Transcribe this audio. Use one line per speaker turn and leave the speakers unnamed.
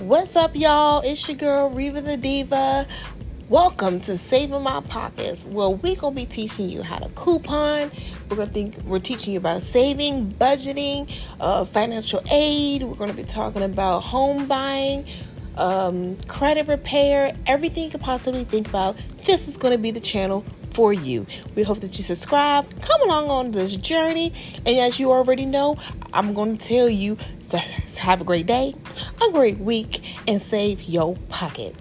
What's up, y'all? It's your girl Reva the Diva. Welcome to Saving My Pockets. Well, we're gonna be teaching you how to coupon. We're gonna think we're teaching you about saving, budgeting, uh, financial aid. We're gonna be talking about home buying, um, credit repair, everything you could possibly think about. This is gonna be the channel for you. We hope that you subscribe, come along on this journey, and as you already know, I'm going to tell you to have a great day, a great week, and save your pockets.